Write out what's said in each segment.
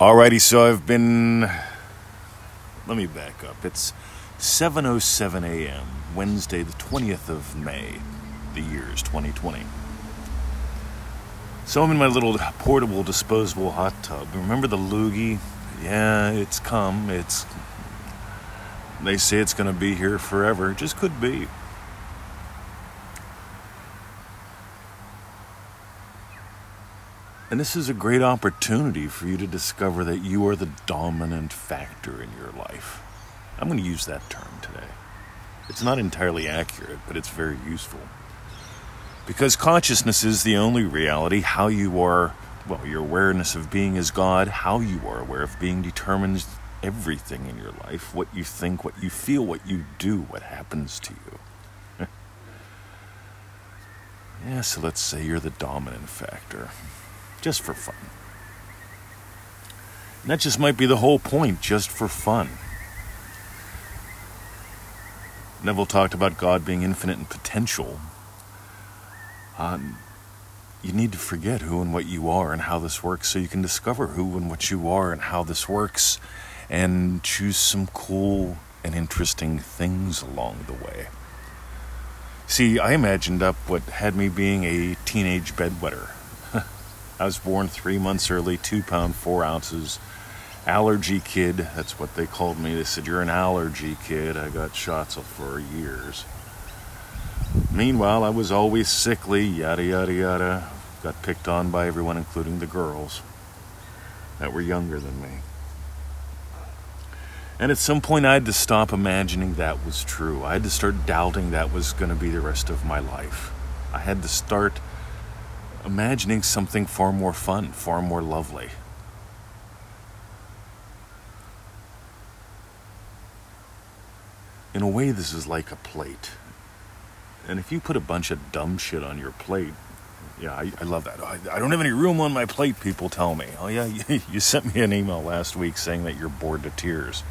Alrighty, so I've been. Let me back up. It's 7:07 a.m. Wednesday, the 20th of May. The year is 2020. So I'm in my little portable disposable hot tub. Remember the loogie? Yeah, it's come. It's. They say it's going to be here forever. It just could be. And this is a great opportunity for you to discover that you are the dominant factor in your life. I'm going to use that term today. It's not entirely accurate, but it's very useful. Because consciousness is the only reality. How you are, well, your awareness of being as God, how you are aware of being determines everything in your life what you think, what you feel, what you do, what happens to you. yeah, so let's say you're the dominant factor just for fun. And that just might be the whole point, just for fun. Neville talked about God being infinite in potential. Um, you need to forget who and what you are and how this works so you can discover who and what you are and how this works and choose some cool and interesting things along the way. See, I imagined up what had me being a teenage bedwetter I was born three months early, two pound, four ounces. Allergy kid, that's what they called me. They said, You're an allergy kid. I got shots for years. Meanwhile, I was always sickly, yada, yada, yada. Got picked on by everyone, including the girls that were younger than me. And at some point, I had to stop imagining that was true. I had to start doubting that was going to be the rest of my life. I had to start imagining something far more fun, far more lovely. In a way, this is like a plate. And if you put a bunch of dumb shit on your plate, yeah, I, I love that. Oh, I, I, don't have any room on my plate, people tell me. Oh, yeah, you, you sent me an email last week saying that you're bored to tears.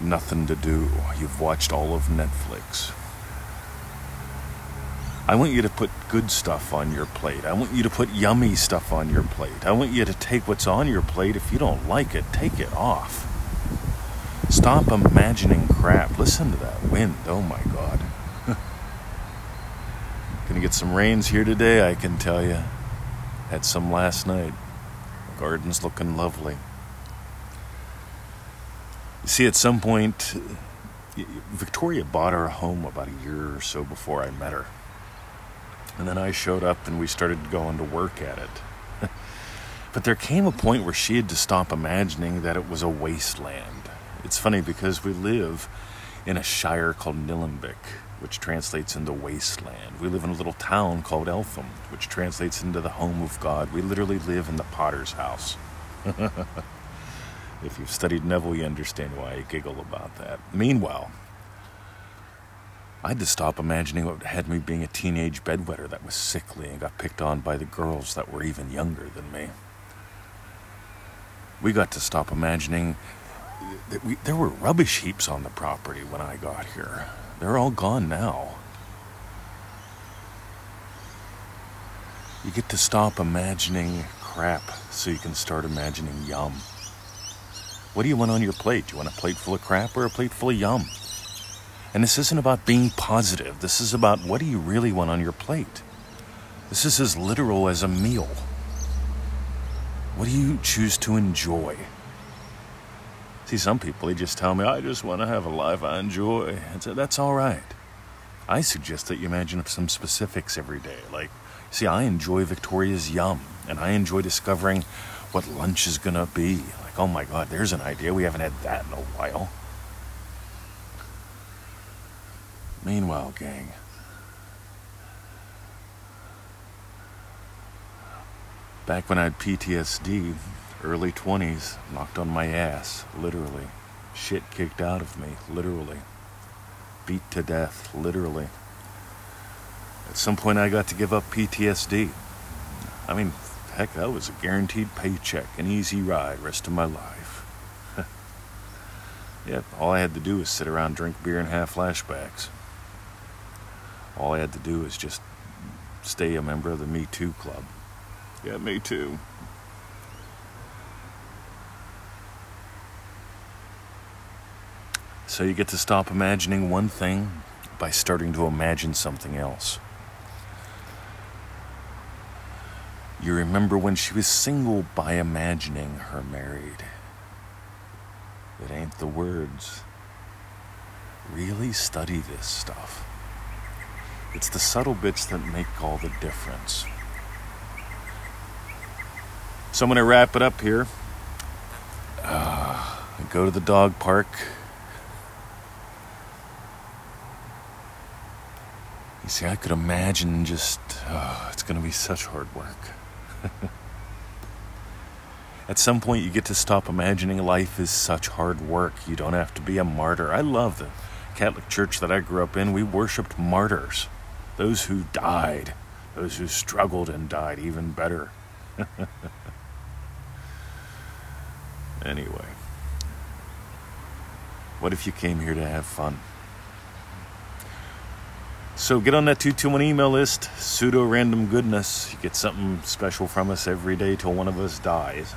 Nothing to do. You've watched all of Netflix. I want you to put good stuff on your plate. I want you to put yummy stuff on your plate. I want you to take what's on your plate. If you don't like it, take it off. Stop imagining crap. Listen to that wind. Oh my God. Gonna get some rains here today, I can tell you. Had some last night. Garden's looking lovely. You see, at some point, Victoria bought her home about a year or so before I met her. And then I showed up and we started going to work at it. but there came a point where she had to stop imagining that it was a wasteland. It's funny because we live in a shire called Nillumbik, which translates into wasteland. We live in a little town called Eltham, which translates into the home of God. We literally live in the potter's house. if you've studied Neville, you understand why I giggle about that. Meanwhile, I had to stop imagining what had me being a teenage bedwetter that was sickly and got picked on by the girls that were even younger than me. We got to stop imagining that we, there were rubbish heaps on the property when I got here. They're all gone now. You get to stop imagining crap so you can start imagining yum. What do you want on your plate? Do you want a plate full of crap or a plate full of yum? And this isn't about being positive. This is about what do you really want on your plate? This is as literal as a meal. What do you choose to enjoy? See, some people, they just tell me, I just want to have a life I enjoy. And so that's all right. I suggest that you imagine some specifics every day. Like, see, I enjoy Victoria's Yum, and I enjoy discovering what lunch is going to be. Like, oh my God, there's an idea. We haven't had that in a while. Meanwhile, gang, back when I had PTSD, early 20s, knocked on my ass, literally. Shit kicked out of me, literally. Beat to death, literally. At some point, I got to give up PTSD. I mean, heck, that was a guaranteed paycheck, an easy ride, rest of my life. yep, all I had to do was sit around, drink beer, and have flashbacks all I had to do was just stay a member of the Me Too Club. Yeah, me too. So you get to stop imagining one thing by starting to imagine something else. You remember when she was single by imagining her married. It ain't the words. Really study this stuff. It's the subtle bits that make all the difference. So I'm going to wrap it up here. Uh, go to the dog park. You see, I could imagine just, oh, it's going to be such hard work. At some point, you get to stop imagining life is such hard work. You don't have to be a martyr. I love the Catholic Church that I grew up in. We worshiped martyrs, those who died, those who struggled and died, even better. anyway, what if you came here to have fun? So get on that 221 email list, pseudo random goodness. You get something special from us every day till one of us dies.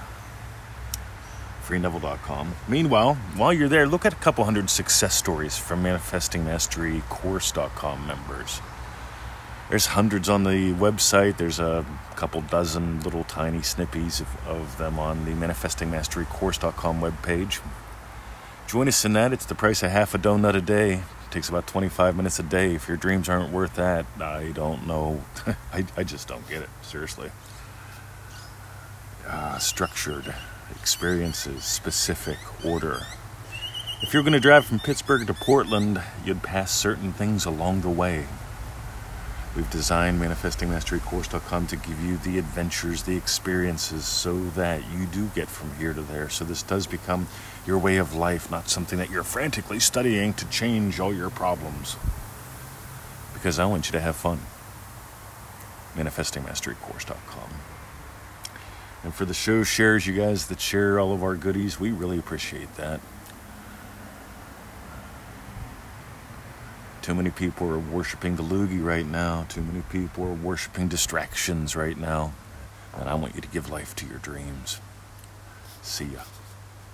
FreeNeville.com. Meanwhile, while you're there, look at a couple hundred success stories from ManifestingMasteryCourse.com members. There's hundreds on the website. There's a couple dozen little tiny snippies of, of them on the ManifestingMasteryCourse.com webpage. Join us in that. It's the price of half a donut a day takes about 25 minutes a day. If your dreams aren't worth that, I don't know. I, I just don't get it, seriously. Uh, structured experiences, specific order. If you're going to drive from Pittsburgh to Portland, you'd pass certain things along the way. We've designed ManifestingMasteryCourse.com to give you the adventures, the experiences, so that you do get from here to there. So this does become your way of life, not something that you're frantically studying to change all your problems. Because I want you to have fun. ManifestingMasteryCourse.com. And for the show shares, you guys that share all of our goodies, we really appreciate that. Too many people are worshiping the loogie right now. Too many people are worshiping distractions right now. And I want you to give life to your dreams. See ya.